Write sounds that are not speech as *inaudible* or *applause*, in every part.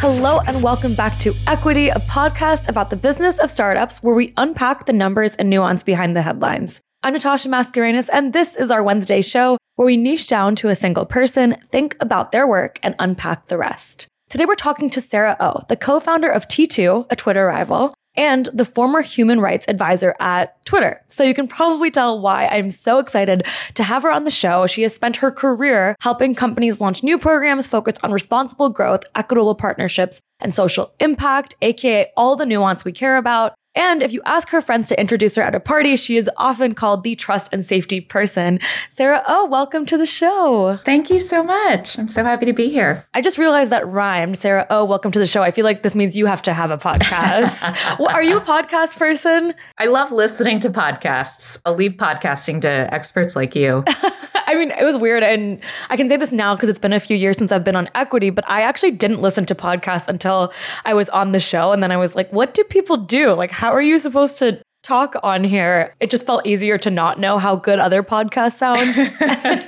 Hello, and welcome back to Equity, a podcast about the business of startups where we unpack the numbers and nuance behind the headlines. I'm Natasha Mascarenhas, and this is our Wednesday show where we niche down to a single person, think about their work, and unpack the rest. Today, we're talking to Sarah Oh, the co founder of T2, a Twitter rival, and the former human rights advisor at Twitter. So you can probably tell why I'm so excited to have her on the show. She has spent her career helping companies launch new programs focused on responsible growth, equitable partnerships, and social impact, aka all the nuance we care about. And if you ask her friends to introduce her at a party, she is often called the trust and safety person. Sarah, oh, welcome to the show. Thank you so much. I'm so happy to be here. I just realized that rhymed. Sarah, oh, welcome to the show. I feel like this means you have to have a podcast. *laughs* well, are you a podcast person? I love listening to podcasts. I'll leave podcasting to experts like you. *laughs* I mean, it was weird. And I can say this now because it's been a few years since I've been on equity, but I actually didn't listen to podcasts until I was on the show. And then I was like, what do people do? Like, how are you supposed to talk on here? It just felt easier to not know how good other podcasts sound *laughs*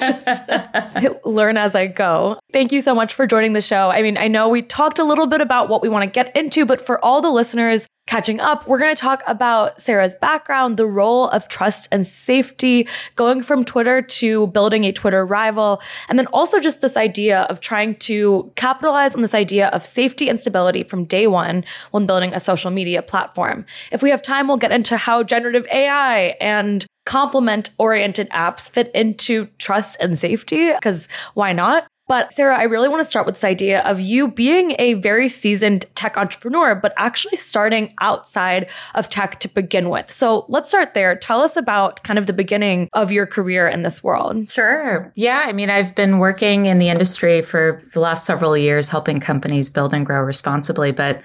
just to learn as I go. Thank you so much for joining the show. I mean, I know we talked a little bit about what we want to get into, but for all the listeners catching up, we're going to talk about Sarah's background, the role of trust and safety, going from Twitter to building a Twitter rival, and then also just this idea of trying to capitalize on this idea of safety and stability from day one when building a social media platform. If we have time, we'll get into how generative AI and compliment oriented apps fit into trust and safety, because why not? But Sarah, I really want to start with this idea of you being a very seasoned tech entrepreneur, but actually starting outside of tech to begin with. So let's start there. Tell us about kind of the beginning of your career in this world. Sure. Yeah. I mean, I've been working in the industry for the last several years, helping companies build and grow responsibly. But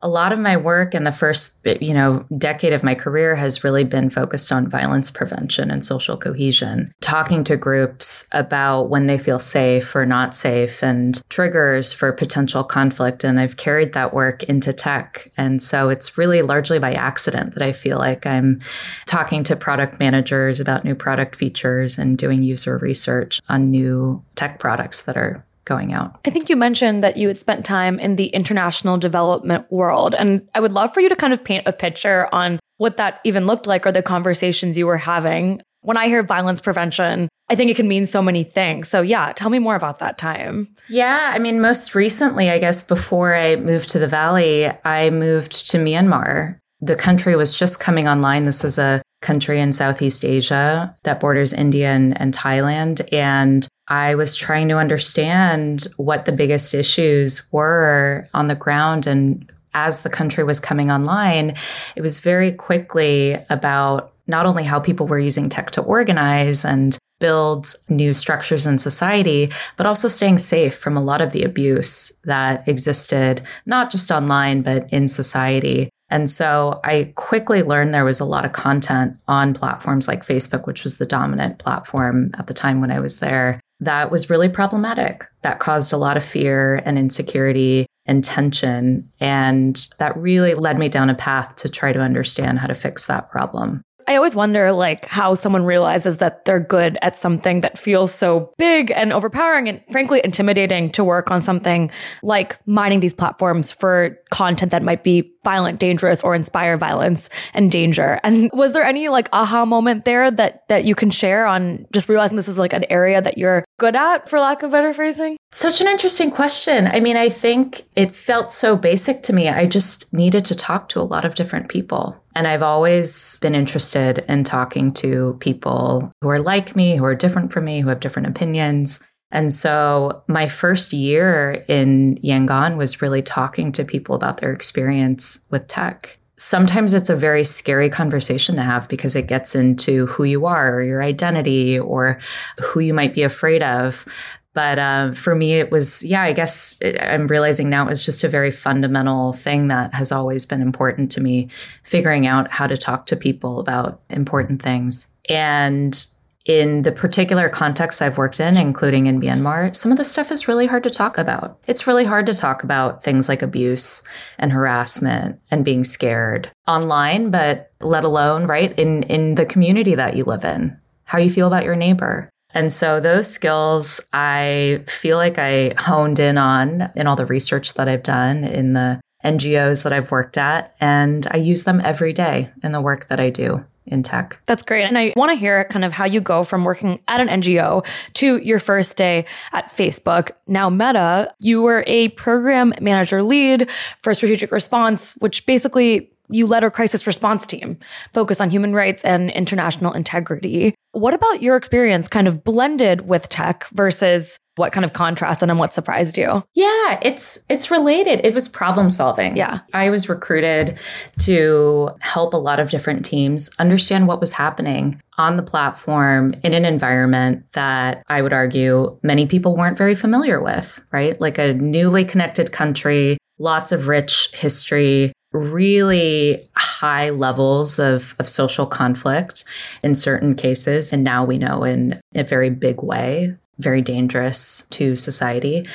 a lot of my work in the first you know decade of my career has really been focused on violence prevention and social cohesion talking to groups about when they feel safe or not safe and triggers for potential conflict. And i've carried that work into tech. And so it's really largely by accident that i feel like i'm talking to product managers about new product features and doing user research on new tech products that are going out. I think you mentioned that you had spent time in the international development world. And I would love for you to kind of paint a picture on what that even looked like or the conversations you were having. When I hear violence prevention, I think it can mean so many things. So, yeah, tell me more about that time. Yeah, I mean, most recently, I guess before I moved to the Valley, I moved to Myanmar. The country was just coming online. This is a country in Southeast Asia that borders India and, and Thailand. And I was trying to understand what the biggest issues were on the ground. And as the country was coming online, it was very quickly about not only how people were using tech to organize and build new structures in society, but also staying safe from a lot of the abuse that existed, not just online, but in society. And so I quickly learned there was a lot of content on platforms like Facebook, which was the dominant platform at the time when I was there, that was really problematic. That caused a lot of fear and insecurity and tension. And that really led me down a path to try to understand how to fix that problem. I always wonder like how someone realizes that they're good at something that feels so big and overpowering and frankly intimidating to work on something like mining these platforms for content that might be violent, dangerous, or inspire violence and danger. And was there any like aha moment there that that you can share on just realizing this is like an area that you're good at, for lack of better phrasing? Such an interesting question. I mean, I think it felt so basic to me. I just needed to talk to a lot of different people. And I've always been interested in talking to people who are like me, who are different from me, who have different opinions. And so my first year in Yangon was really talking to people about their experience with tech. Sometimes it's a very scary conversation to have because it gets into who you are or your identity or who you might be afraid of. But uh, for me, it was, yeah, I guess it, I'm realizing now it was just a very fundamental thing that has always been important to me, figuring out how to talk to people about important things. And in the particular context I've worked in, including in Myanmar, some of the stuff is really hard to talk about. It's really hard to talk about things like abuse and harassment and being scared online, but let alone, right, in, in the community that you live in, how you feel about your neighbor. And so those skills I feel like I honed in on in all the research that I've done in the NGOs that I've worked at, and I use them every day in the work that I do in tech. That's great. And I want to hear kind of how you go from working at an NGO to your first day at Facebook. Now, Meta, you were a program manager lead for strategic response, which basically you led a crisis response team focused on human rights and international integrity. What about your experience kind of blended with tech versus what kind of contrast and what surprised you? Yeah, it's it's related. It was problem solving. Yeah. I was recruited to help a lot of different teams understand what was happening on the platform in an environment that I would argue many people weren't very familiar with, right? Like a newly connected country, lots of rich history, really high levels of, of social conflict in certain cases. And now we know in a very big way, very dangerous to society.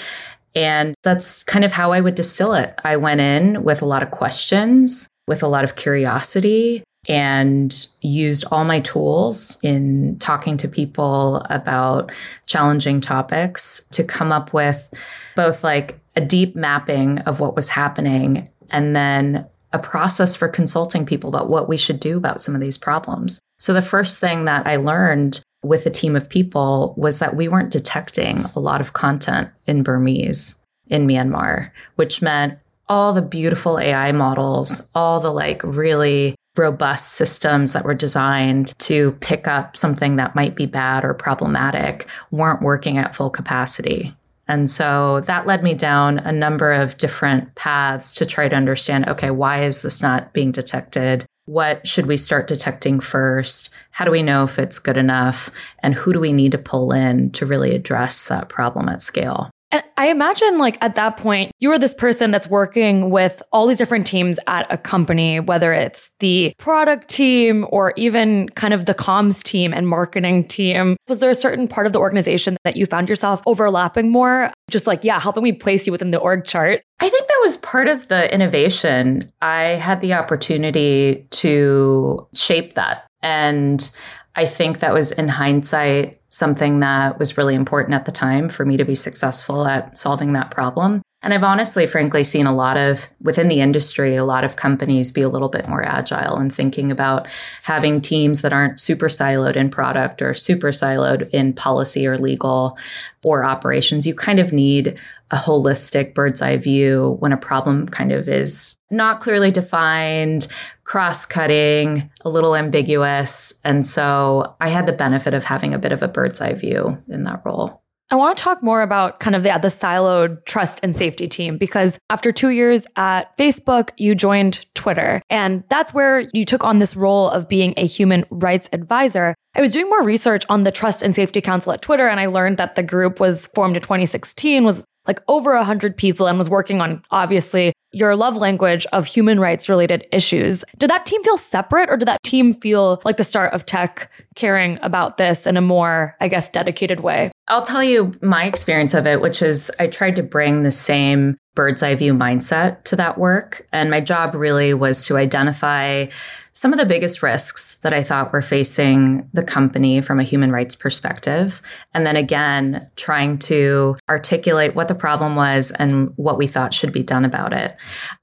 And that's kind of how I would distill it. I went in with a lot of questions, with a lot of curiosity, and used all my tools in talking to people about challenging topics to come up with both like a deep mapping of what was happening and then a process for consulting people about what we should do about some of these problems. So the first thing that I learned with a team of people was that we weren't detecting a lot of content in Burmese in Myanmar, which meant all the beautiful AI models, all the like really robust systems that were designed to pick up something that might be bad or problematic weren't working at full capacity. And so that led me down a number of different paths to try to understand okay, why is this not being detected? What should we start detecting first? How do we know if it's good enough? And who do we need to pull in to really address that problem at scale? And I imagine, like, at that point, you are this person that's working with all these different teams at a company, whether it's the product team or even kind of the comms team and marketing team. Was there a certain part of the organization that you found yourself overlapping more? Just like, yeah, helping me place you within the org chart? I think that was part of the innovation. I had the opportunity to shape that. And I think that was in hindsight something that was really important at the time for me to be successful at solving that problem. And I've honestly, frankly, seen a lot of within the industry, a lot of companies be a little bit more agile and thinking about having teams that aren't super siloed in product or super siloed in policy or legal or operations. You kind of need a holistic bird's eye view when a problem kind of is not clearly defined, cross cutting, a little ambiguous. And so I had the benefit of having a bit of a bird's eye view in that role. I want to talk more about kind of the, the siloed trust and safety team because after two years at Facebook, you joined Twitter. And that's where you took on this role of being a human rights advisor. I was doing more research on the Trust and Safety Council at Twitter, and I learned that the group was formed in 2016, was like over 100 people and was working on obviously your love language of human rights related issues. Did that team feel separate or did that team feel like the start of tech caring about this in a more, I guess, dedicated way? I'll tell you my experience of it, which is I tried to bring the same bird's eye view mindset to that work. And my job really was to identify some of the biggest risks that I thought were facing the company from a human rights perspective. And then again, trying to articulate what the problem was and what we thought should be done about it.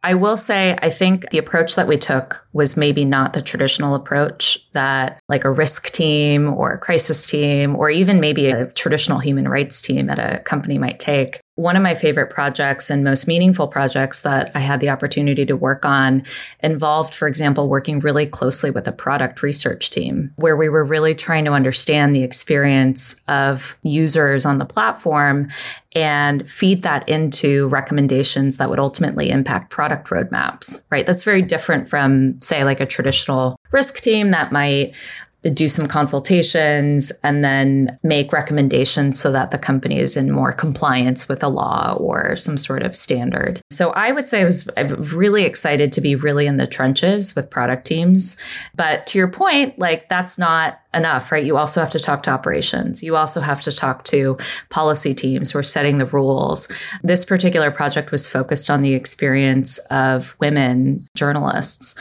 I will say, I think the approach that we took was maybe not the traditional approach that like a risk team or a crisis team, or even maybe a traditional human rights team at a company might take. One of my favorite projects and most meaningful projects that I had the opportunity to work on involved, for example, working really closely with a product research team where we were really trying to understand the experience of users on the platform and feed that into recommendations that would ultimately impact product roadmaps, right? That's very different from, say, like a traditional risk team that might do some consultations and then make recommendations so that the company is in more compliance with a law or some sort of standard. So I would say I was really excited to be really in the trenches with product teams. But to your point, like that's not enough, right? You also have to talk to operations. You also have to talk to policy teams who are setting the rules. This particular project was focused on the experience of women journalists.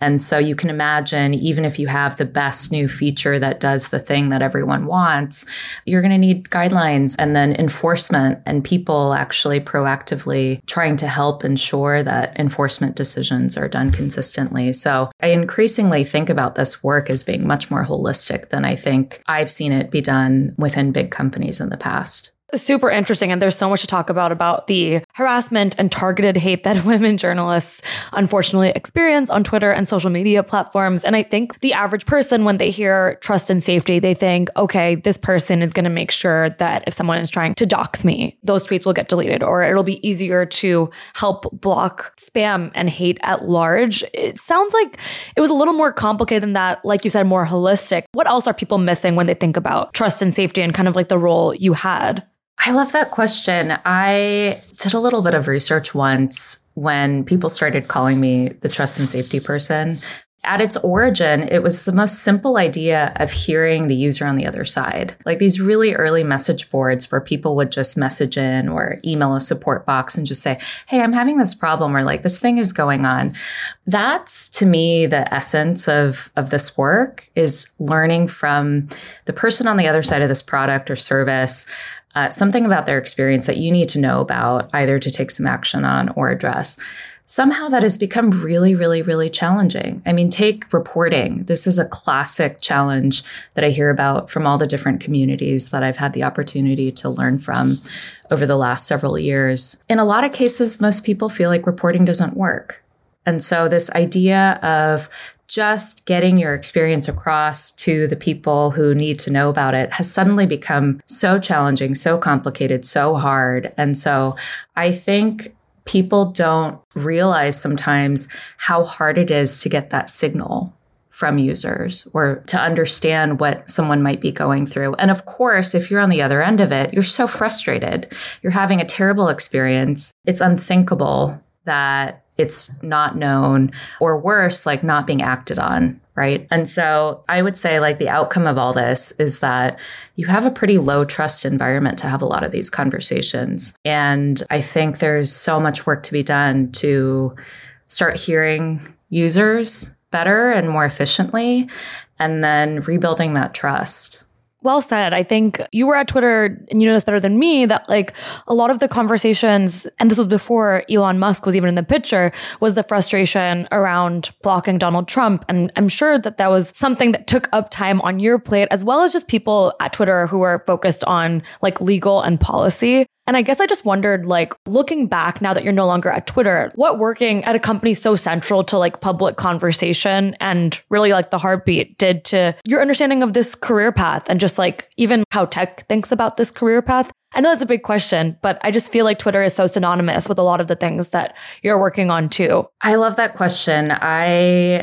And so you can imagine, even if you have the best new feature that does the thing that everyone wants, you're going to need guidelines and then enforcement and people actually proactively trying to help ensure that enforcement decisions are done consistently. So I increasingly think about this work as being much more holistic than I think I've seen it be done within big companies in the past super interesting and there's so much to talk about about the harassment and targeted hate that *laughs* women journalists unfortunately experience on Twitter and social media platforms. And I think the average person when they hear trust and safety they think okay this person is going to make sure that if someone is trying to dox me those tweets will get deleted or it'll be easier to help block spam and hate at large. It sounds like it was a little more complicated than that like you said more holistic. What else are people missing when they think about trust and safety and kind of like the role you had I love that question. I did a little bit of research once when people started calling me the trust and safety person. At its origin, it was the most simple idea of hearing the user on the other side. Like these really early message boards where people would just message in or email a support box and just say, Hey, I'm having this problem or like this thing is going on. That's to me the essence of, of this work is learning from the person on the other side of this product or service uh, something about their experience that you need to know about, either to take some action on or address. Somehow that has become really, really, really challenging. I mean, take reporting. This is a classic challenge that I hear about from all the different communities that I've had the opportunity to learn from over the last several years. In a lot of cases, most people feel like reporting doesn't work. And so this idea of just getting your experience across to the people who need to know about it has suddenly become so challenging, so complicated, so hard. And so I think people don't realize sometimes how hard it is to get that signal from users or to understand what someone might be going through. And of course, if you're on the other end of it, you're so frustrated. You're having a terrible experience. It's unthinkable that it's not known or worse, like not being acted on. Right. And so I would say like the outcome of all this is that you have a pretty low trust environment to have a lot of these conversations. And I think there's so much work to be done to start hearing users better and more efficiently and then rebuilding that trust. Well said. I think you were at Twitter and you know this better than me that like a lot of the conversations, and this was before Elon Musk was even in the picture, was the frustration around blocking Donald Trump. And I'm sure that that was something that took up time on your plate, as well as just people at Twitter who were focused on like legal and policy. And I guess I just wondered, like, looking back now that you're no longer at Twitter, what working at a company so central to like public conversation and really like the heartbeat did to your understanding of this career path and just like even how tech thinks about this career path? I know that's a big question, but I just feel like Twitter is so synonymous with a lot of the things that you're working on too. I love that question. I,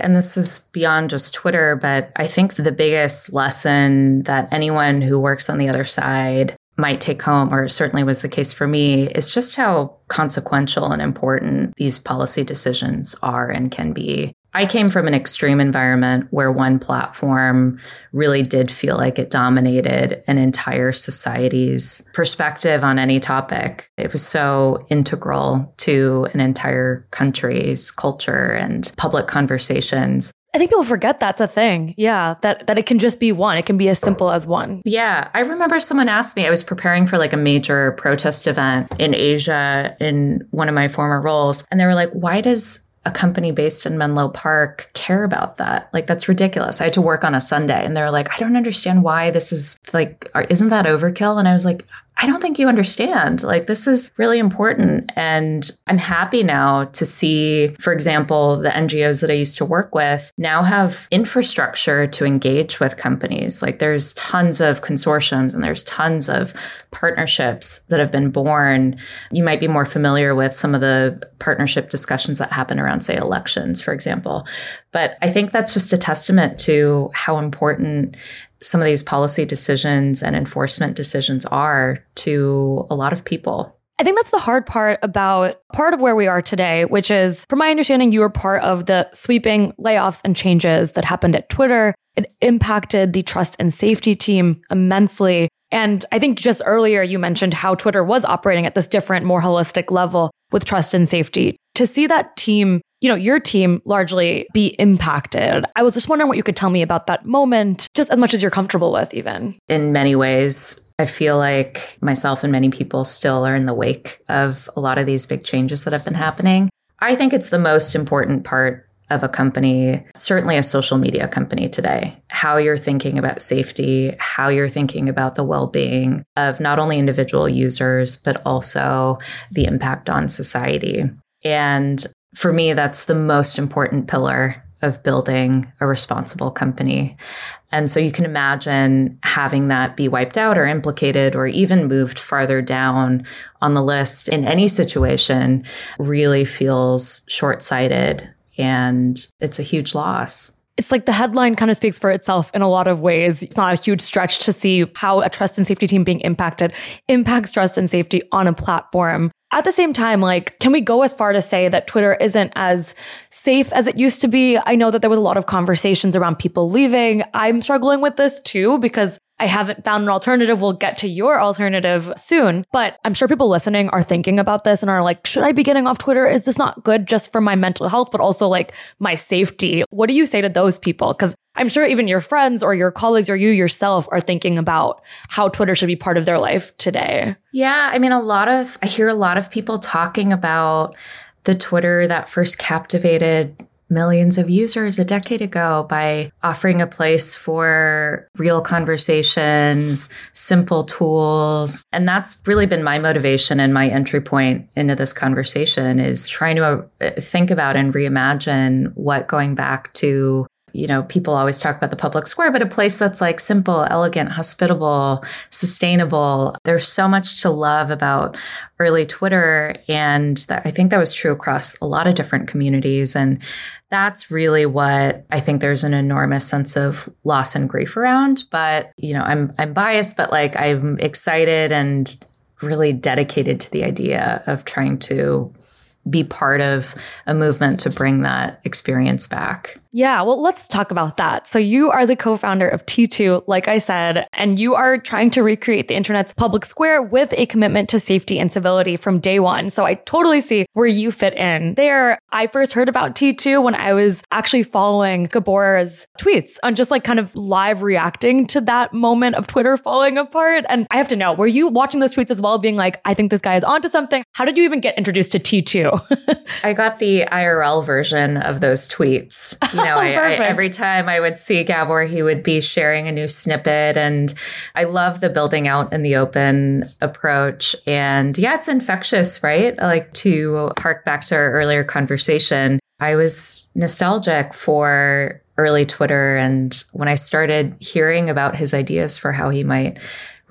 and this is beyond just Twitter, but I think the biggest lesson that anyone who works on the other side might take home, or certainly was the case for me, is just how consequential and important these policy decisions are and can be. I came from an extreme environment where one platform really did feel like it dominated an entire society's perspective on any topic. It was so integral to an entire country's culture and public conversations. I think people forget that's a thing. Yeah, that that it can just be one. It can be as simple as one. Yeah, I remember someone asked me. I was preparing for like a major protest event in Asia in one of my former roles, and they were like, "Why does a company based in Menlo Park care about that? Like that's ridiculous." I had to work on a Sunday, and they were like, "I don't understand why this is like, isn't that overkill?" And I was like, I don't think you understand. Like, this is really important. And I'm happy now to see, for example, the NGOs that I used to work with now have infrastructure to engage with companies. Like, there's tons of consortiums and there's tons of partnerships that have been born. You might be more familiar with some of the partnership discussions that happen around, say, elections, for example. But I think that's just a testament to how important some of these policy decisions and enforcement decisions are to a lot of people. I think that's the hard part about part of where we are today, which is, from my understanding, you were part of the sweeping layoffs and changes that happened at Twitter. It impacted the trust and safety team immensely. And I think just earlier you mentioned how Twitter was operating at this different, more holistic level with trust and safety. To see that team you know, your team largely be impacted. I was just wondering what you could tell me about that moment, just as much as you're comfortable with, even. In many ways, I feel like myself and many people still are in the wake of a lot of these big changes that have been happening. I think it's the most important part of a company, certainly a social media company today, how you're thinking about safety, how you're thinking about the well being of not only individual users, but also the impact on society. And for me, that's the most important pillar of building a responsible company. And so you can imagine having that be wiped out or implicated or even moved farther down on the list in any situation really feels short sighted and it's a huge loss it's like the headline kind of speaks for itself in a lot of ways. It's not a huge stretch to see how a trust and safety team being impacted impacts trust and safety on a platform. At the same time, like, can we go as far to say that Twitter isn't as safe as it used to be? I know that there was a lot of conversations around people leaving. I'm struggling with this too because I haven't found an alternative. We'll get to your alternative soon. But I'm sure people listening are thinking about this and are like, should I be getting off Twitter? Is this not good just for my mental health, but also like my safety? What do you say to those people? Because I'm sure even your friends or your colleagues or you yourself are thinking about how Twitter should be part of their life today. Yeah. I mean, a lot of, I hear a lot of people talking about the Twitter that first captivated millions of users a decade ago by offering a place for real conversations, simple tools. And that's really been my motivation and my entry point into this conversation is trying to uh, think about and reimagine what going back to you know, people always talk about the public square, but a place that's like simple, elegant, hospitable, sustainable. There's so much to love about early Twitter. And that, I think that was true across a lot of different communities. And that's really what I think there's an enormous sense of loss and grief around. But, you know, I'm, I'm biased, but like I'm excited and really dedicated to the idea of trying to be part of a movement to bring that experience back. Yeah, well, let's talk about that. So, you are the co founder of T2, like I said, and you are trying to recreate the internet's public square with a commitment to safety and civility from day one. So, I totally see where you fit in there. I first heard about T2 when I was actually following Gabor's tweets and just like kind of live reacting to that moment of Twitter falling apart. And I have to know, were you watching those tweets as well, being like, I think this guy is onto something? How did you even get introduced to T2? *laughs* I got the IRL version of those tweets. *laughs* Know, *laughs* oh, I, I, every time I would see Gabor, he would be sharing a new snippet. And I love the building out in the open approach. And yeah, it's infectious, right? Like to hark back to our earlier conversation, I was nostalgic for early Twitter. And when I started hearing about his ideas for how he might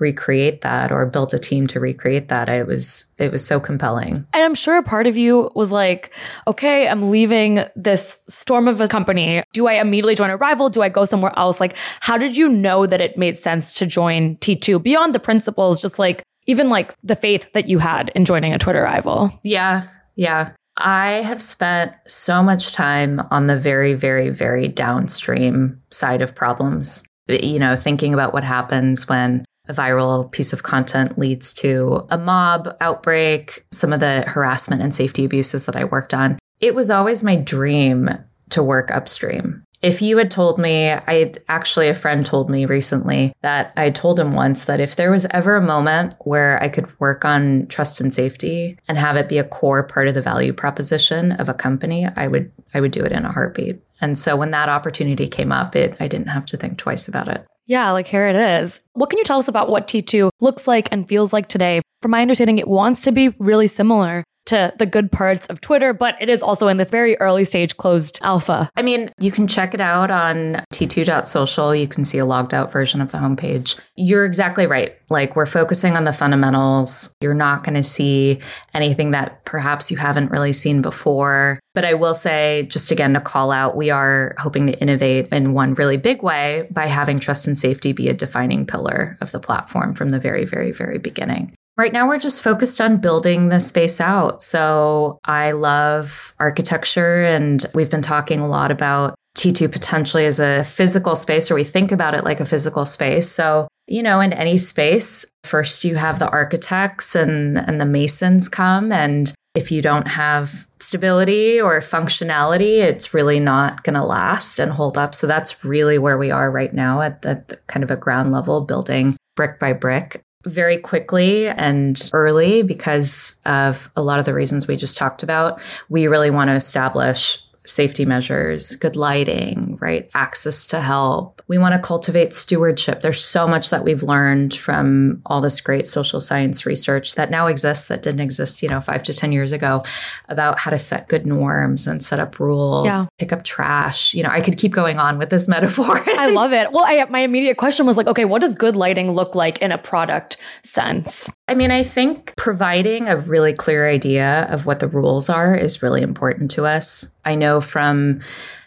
recreate that or built a team to recreate that it was it was so compelling. And i'm sure a part of you was like okay i'm leaving this storm of a company. Do i immediately join a rival? Do i go somewhere else? Like how did you know that it made sense to join t2 beyond the principles just like even like the faith that you had in joining a twitter rival? Yeah yeah. I have spent so much time on the very, very, very downstream side of problems. You know, thinking about what happens when a viral piece of content leads to a mob outbreak, some of the harassment and safety abuses that I worked on. It was always my dream to work upstream. If you had told me, I actually, a friend told me recently that I told him once that if there was ever a moment where I could work on trust and safety and have it be a core part of the value proposition of a company, I would, I would do it in a heartbeat. And so when that opportunity came up, it I didn't have to think twice about it. Yeah, like here it is. What can you tell us about what T2 looks like and feels like today? From my understanding, it wants to be really similar to the good parts of Twitter, but it is also in this very early stage closed alpha. I mean, you can check it out on t2.social. You can see a logged out version of the homepage. You're exactly right. Like, we're focusing on the fundamentals. You're not going to see anything that perhaps you haven't really seen before. But I will say, just again to call out, we are hoping to innovate in one really big way by having trust and safety be a defining pillar of the platform from the very, very, very beginning. Right now, we're just focused on building the space out. So I love architecture, and we've been talking a lot about T2 potentially as a physical space, or we think about it like a physical space. So, you know, in any space, first you have the architects and, and the masons come. And if you don't have stability or functionality, it's really not going to last and hold up. So that's really where we are right now at the, the kind of a ground level, building brick by brick very quickly and early because of a lot of the reasons we just talked about. We really want to establish safety measures, good lighting, right? Access to help. We want to cultivate stewardship. There's so much that we've learned from all this great social science research that now exists that didn't exist, you know, five to 10 years ago about how to set good norms and set up rules, yeah. pick up trash. You know, I could keep going on with this *laughs* metaphor. I love it. Well, I, my immediate question was like, okay, what does good lighting look like in a product sense? I mean, I think providing a really clear idea of what the rules are is really important to us. I know from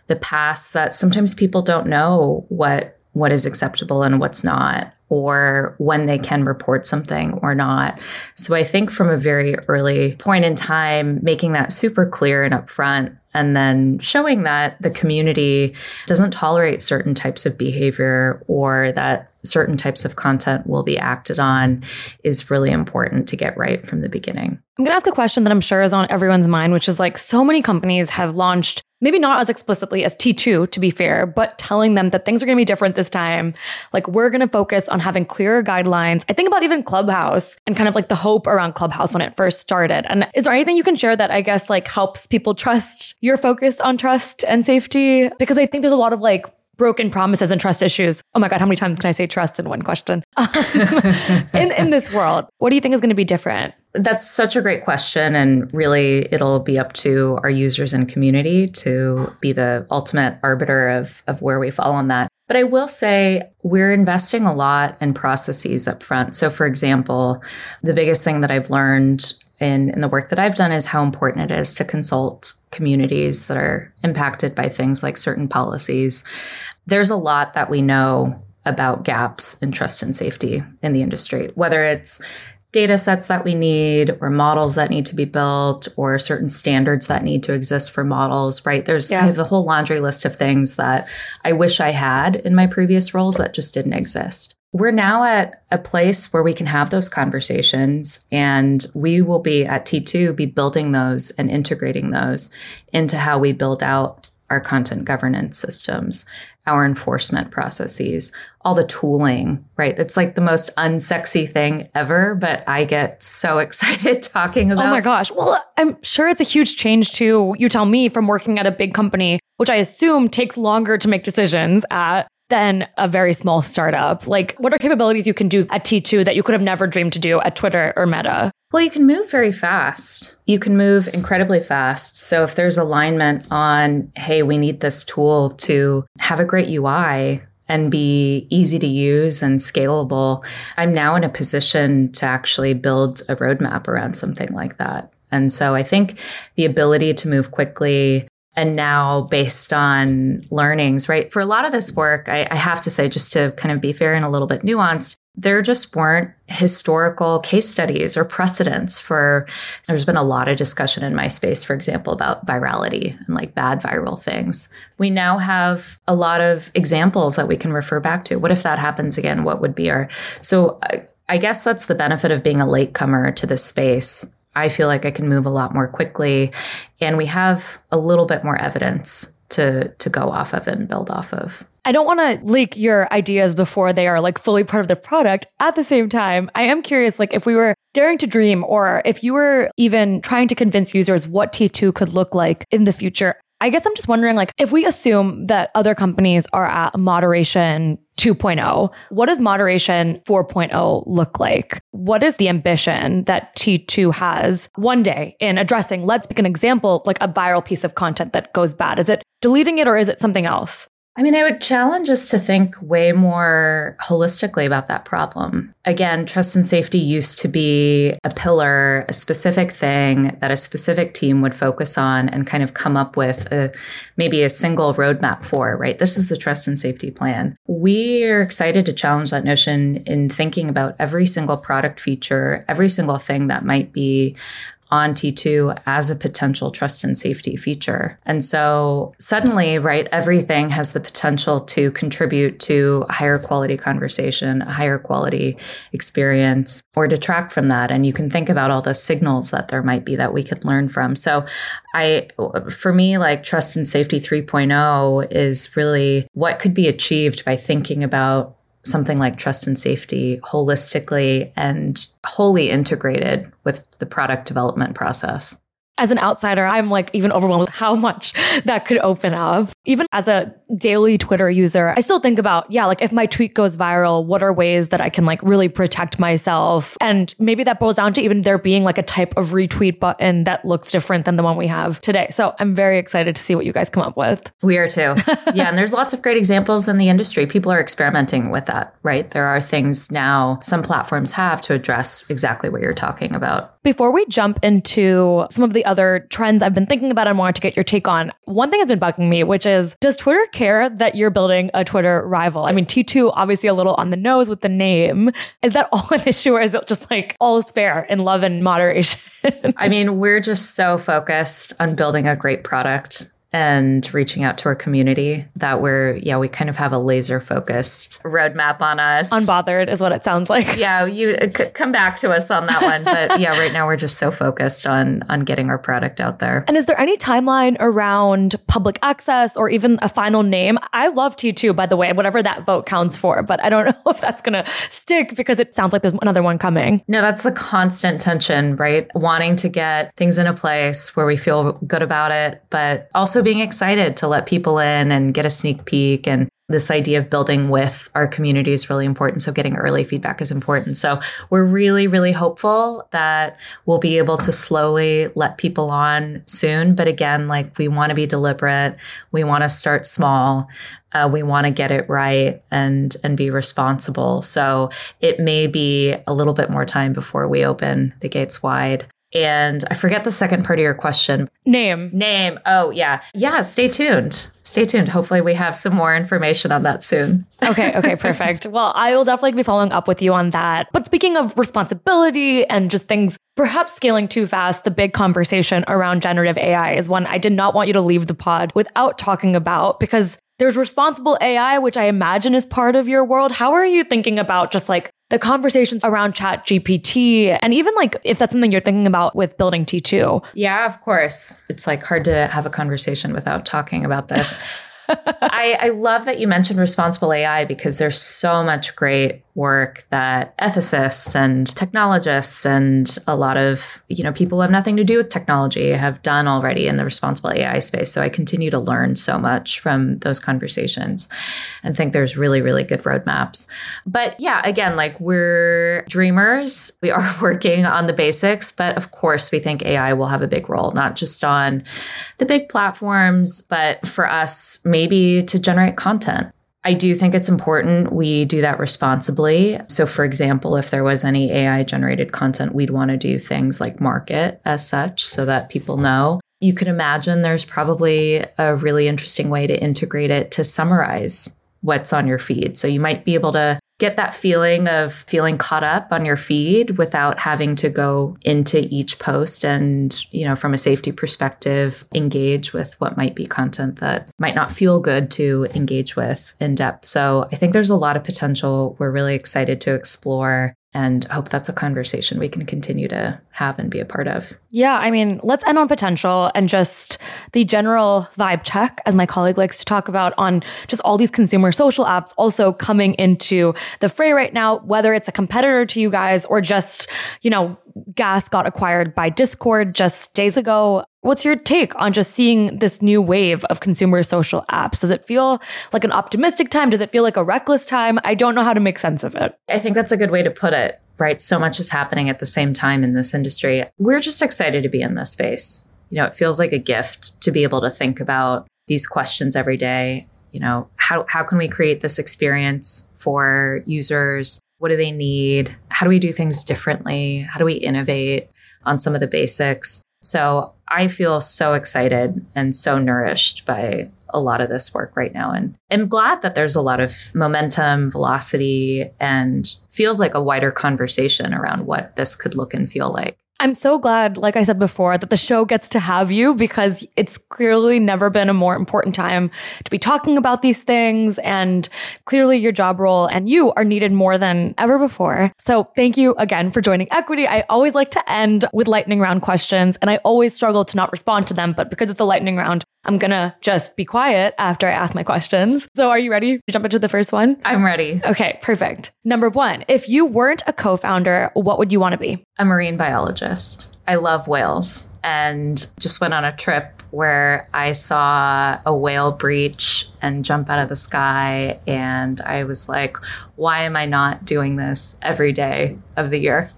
the past that sometimes people don't know what what is acceptable and what's not or when they can report something or not. So I think from a very early point in time making that super clear and upfront and then showing that the community doesn't tolerate certain types of behavior or that certain types of content will be acted on is really important to get right from the beginning. I'm going to ask a question that I'm sure is on everyone's mind, which is like so many companies have launched, maybe not as explicitly as T2, to be fair, but telling them that things are going to be different this time. Like we're going to focus on having clearer guidelines. I think about even Clubhouse and kind of like the hope around Clubhouse when it first started. And is there anything you can share that I guess like helps people trust your focus on trust and safety? Because I think there's a lot of like broken promises and trust issues. Oh my God, how many times can I say trust in one question? *laughs* Um, in, in this world, what do you think is going to be different? That's such a great question. And really, it'll be up to our users and community to be the ultimate arbiter of, of where we fall on that. But I will say we're investing a lot in processes up front. So, for example, the biggest thing that I've learned in, in the work that I've done is how important it is to consult communities that are impacted by things like certain policies. There's a lot that we know about gaps in trust and safety in the industry, whether it's data sets that we need or models that need to be built or certain standards that need to exist for models, right? There's yeah. I have a whole laundry list of things that I wish I had in my previous roles that just didn't exist. We're now at a place where we can have those conversations and we will be at T2 be building those and integrating those into how we build out our content governance systems our enforcement processes, all the tooling, right? It's like the most unsexy thing ever, but I get so *laughs* excited talking about. Oh my gosh. Well, I'm sure it's a huge change too. You tell me from working at a big company, which I assume takes longer to make decisions at than a very small startup. Like, what are capabilities you can do at T2 that you could have never dreamed to do at Twitter or Meta? Well, you can move very fast. You can move incredibly fast. So if there's alignment on, hey, we need this tool to have a great UI and be easy to use and scalable, I'm now in a position to actually build a roadmap around something like that. And so I think the ability to move quickly, and now based on learnings, right? For a lot of this work, I, I, have to say, just to kind of be fair and a little bit nuanced, there just weren't historical case studies or precedents for there's been a lot of discussion in my space for example about virality and like bad viral things. We now have a lot of examples that we can refer back to. What if that happens again? What would be our so I, guess that's the benefit of being a latecomer to this space I feel like I can move a lot more quickly and we have a little bit more evidence to to go off of and build off of. I don't want to leak your ideas before they are like fully part of the product. At the same time, I am curious like if we were daring to dream or if you were even trying to convince users what T2 could look like in the future. I guess I'm just wondering like if we assume that other companies are at moderation 2.0. What does moderation 4.0 look like? What is the ambition that T2 has one day in addressing, let's pick an example, like a viral piece of content that goes bad? Is it deleting it or is it something else? I mean, I would challenge us to think way more holistically about that problem. Again, trust and safety used to be a pillar, a specific thing that a specific team would focus on and kind of come up with a, maybe a single roadmap for, right? This is the trust and safety plan. We are excited to challenge that notion in thinking about every single product feature, every single thing that might be on T2 as a potential trust and safety feature. And so suddenly, right, everything has the potential to contribute to higher quality conversation, a higher quality experience, or detract from that. And you can think about all the signals that there might be that we could learn from. So I, for me, like trust and safety 3.0 is really what could be achieved by thinking about something like trust and safety holistically and wholly integrated with the product development process as an outsider, I'm like even overwhelmed with how much *laughs* that could open up. Even as a daily Twitter user, I still think about, yeah, like if my tweet goes viral, what are ways that I can like really protect myself? And maybe that boils down to even there being like a type of retweet button that looks different than the one we have today. So I'm very excited to see what you guys come up with. We are too. *laughs* yeah. And there's lots of great examples in the industry. People are experimenting with that, right? There are things now some platforms have to address exactly what you're talking about. Before we jump into some of the other trends I've been thinking about and wanted to get your take on, one thing has been bugging me, which is does Twitter care that you're building a Twitter rival? I mean, T2 obviously a little on the nose with the name. Is that all an issue or is it just like all is fair in love and moderation? I mean, we're just so focused on building a great product and reaching out to our community that we're yeah we kind of have a laser focused roadmap on us. Unbothered is what it sounds like. *laughs* Yeah you uh, c- come back to us on that one. *laughs* But yeah right now we're just so focused on on getting our product out there. And is there any timeline around public access or even a final name? I love t2 by the way whatever that vote counts for but i don't *laughs* know if that's gonna stick because it sounds like there's another one coming. No that's the constant tension right? Wanting to get things in a place where we feel good about it but also being excited to let people in and get a sneak peek and this idea of building with our community is really important. So getting early feedback is important. So we're really, really hopeful that we'll be able to slowly let people on soon. But again, like we want to be deliberate. We want to start small. Uh, we want to get it right and and be responsible. So it may be a little bit more time before we open the gates wide. And I forget the second part of your question. Name. Name. Oh, yeah. Yeah, stay tuned. Stay tuned. Hopefully, we have some more information on that soon. *laughs* okay. Okay. Perfect. well, I will definitely be following up with you on that. But speaking of responsibility and just things perhaps scaling too fast, the big conversation around generative AI is one I did not want you to leave the pod without talking about because there's responsible AI, which I imagine is part of your world. How are you thinking about just like the conversations around chat GPT and even like if that's something you're thinking about with building T2. Yeah, of course. It's like hard to have a conversation without talking about this. *laughs* I, I love that you mentioned responsible AI because there's so much great work that ethicists and technologists and a lot of you know people who have nothing to do with technology have done already in the responsible AI space. So I continue to learn so much from those conversations and think there's really really good roadmaps. But yeah, again, like we're dreamers. We are *laughs* working on the basics, but of course we think AI will have a big role, not just on the big platforms, but for us maybe to generate content I do think it's important we do that responsibly. So, for example, if there was any AI generated content, we'd want to do things like market as such so that people know. You could imagine there's probably a really interesting way to integrate it to summarize what's on your feed. So, you might be able to get that feeling of feeling caught up on your feed without having to go into each post and, you know, from a safety perspective, engage with what might be content that might not feel good to engage with in depth. So I think there's a lot of potential. We're really excited to explore and hope that's a conversation we can continue to have and be a part of. Yeah, I mean, let's end on potential and just the general vibe check, as my colleague likes to talk about, on just all these consumer social apps also coming into the fray right now, whether it's a competitor to you guys or just, you know, Gas got acquired by Discord just days ago. What's your take on just seeing this new wave of consumer social apps? Does it feel like an optimistic time? Does it feel like a reckless time? I don't know how to make sense of it. I think that's a good way to put it, right? So much is happening at the same time in this industry. We're just excited to be in this space. You know, it feels like a gift to be able to think about these questions every day. You know, how, how can we create this experience for users? What do they need? How do we do things differently? How do we innovate on some of the basics? So I feel so excited and so nourished by a lot of this work right now. And I'm glad that there's a lot of momentum, velocity, and feels like a wider conversation around what this could look and feel like. I'm so glad, like I said before, that the show gets to have you because it's clearly never been a more important time to be talking about these things. And clearly, your job role and you are needed more than ever before. So, thank you again for joining Equity. I always like to end with lightning round questions, and I always struggle to not respond to them. But because it's a lightning round, I'm gonna just be quiet after I ask my questions. So, are you ready to jump into the first one? I'm ready. Okay, perfect. Number one, if you weren't a co founder, what would you want to be? A marine biologist. I love whales and just went on a trip where I saw a whale breach and jump out of the sky. And I was like, why am I not doing this every day of the year?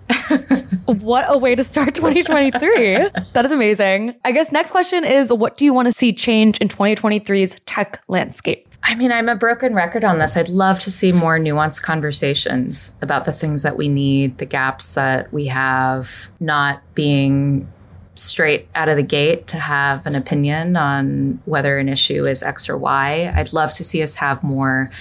*laughs* what a way to start 2023. that is amazing. I guess next question is what do you want to see change in 2023's tech landscape? I mean, I'm a broken record on this. I'd love to see more nuanced conversations about the things that we need, the gaps that we have, not being straight out of the gate to have an opinion on whether an issue is X or Y. I'd love to see us have more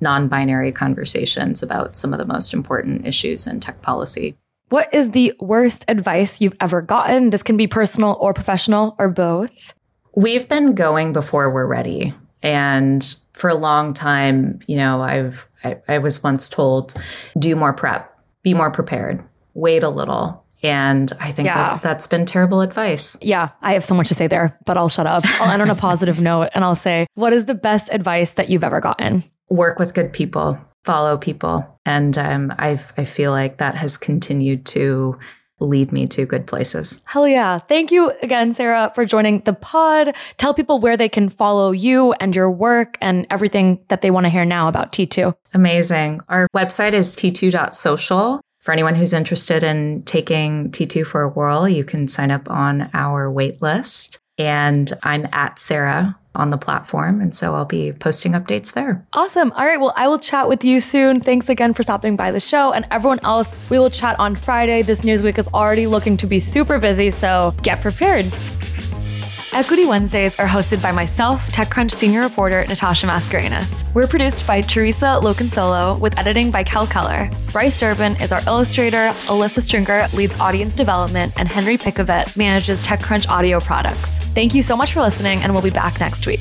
non binary conversations about some of the most important issues in tech policy. What is the worst advice you've ever gotten? This can be personal or professional or both. We've been going before we're ready. And for a long time, you know, I've I, I was once told, do more prep, be more prepared, wait a little, and I think yeah. that that's been terrible advice. Yeah, I have so much to say there, but I'll shut up. I'll end on a *laughs* positive note and I'll say, what is the best advice that you've ever gotten? Work with good people, follow people. And um, i I feel like that has continued to lead me to good places. Hell yeah. Thank you again, Sarah, for joining the pod. Tell people where they can follow you and your work and everything that they want to hear now about T2. Amazing. Our website is t2.social. For anyone who's interested in taking T2 for a whirl, you can sign up on our wait list. And I'm at Sarah on the platform. And so I'll be posting updates there. Awesome. All right. Well, I will chat with you soon. Thanks again for stopping by the show. And everyone else, we will chat on Friday. This news week is already looking to be super busy. So get prepared. Equity Wednesdays are hosted by myself, TechCrunch senior reporter Natasha Mascarenhas. We're produced by Theresa Loconsolo with editing by Kel Keller. Bryce Durbin is our illustrator, Alyssa Stringer leads audience development, and Henry Pickavet manages TechCrunch audio products. Thank you so much for listening, and we'll be back next week.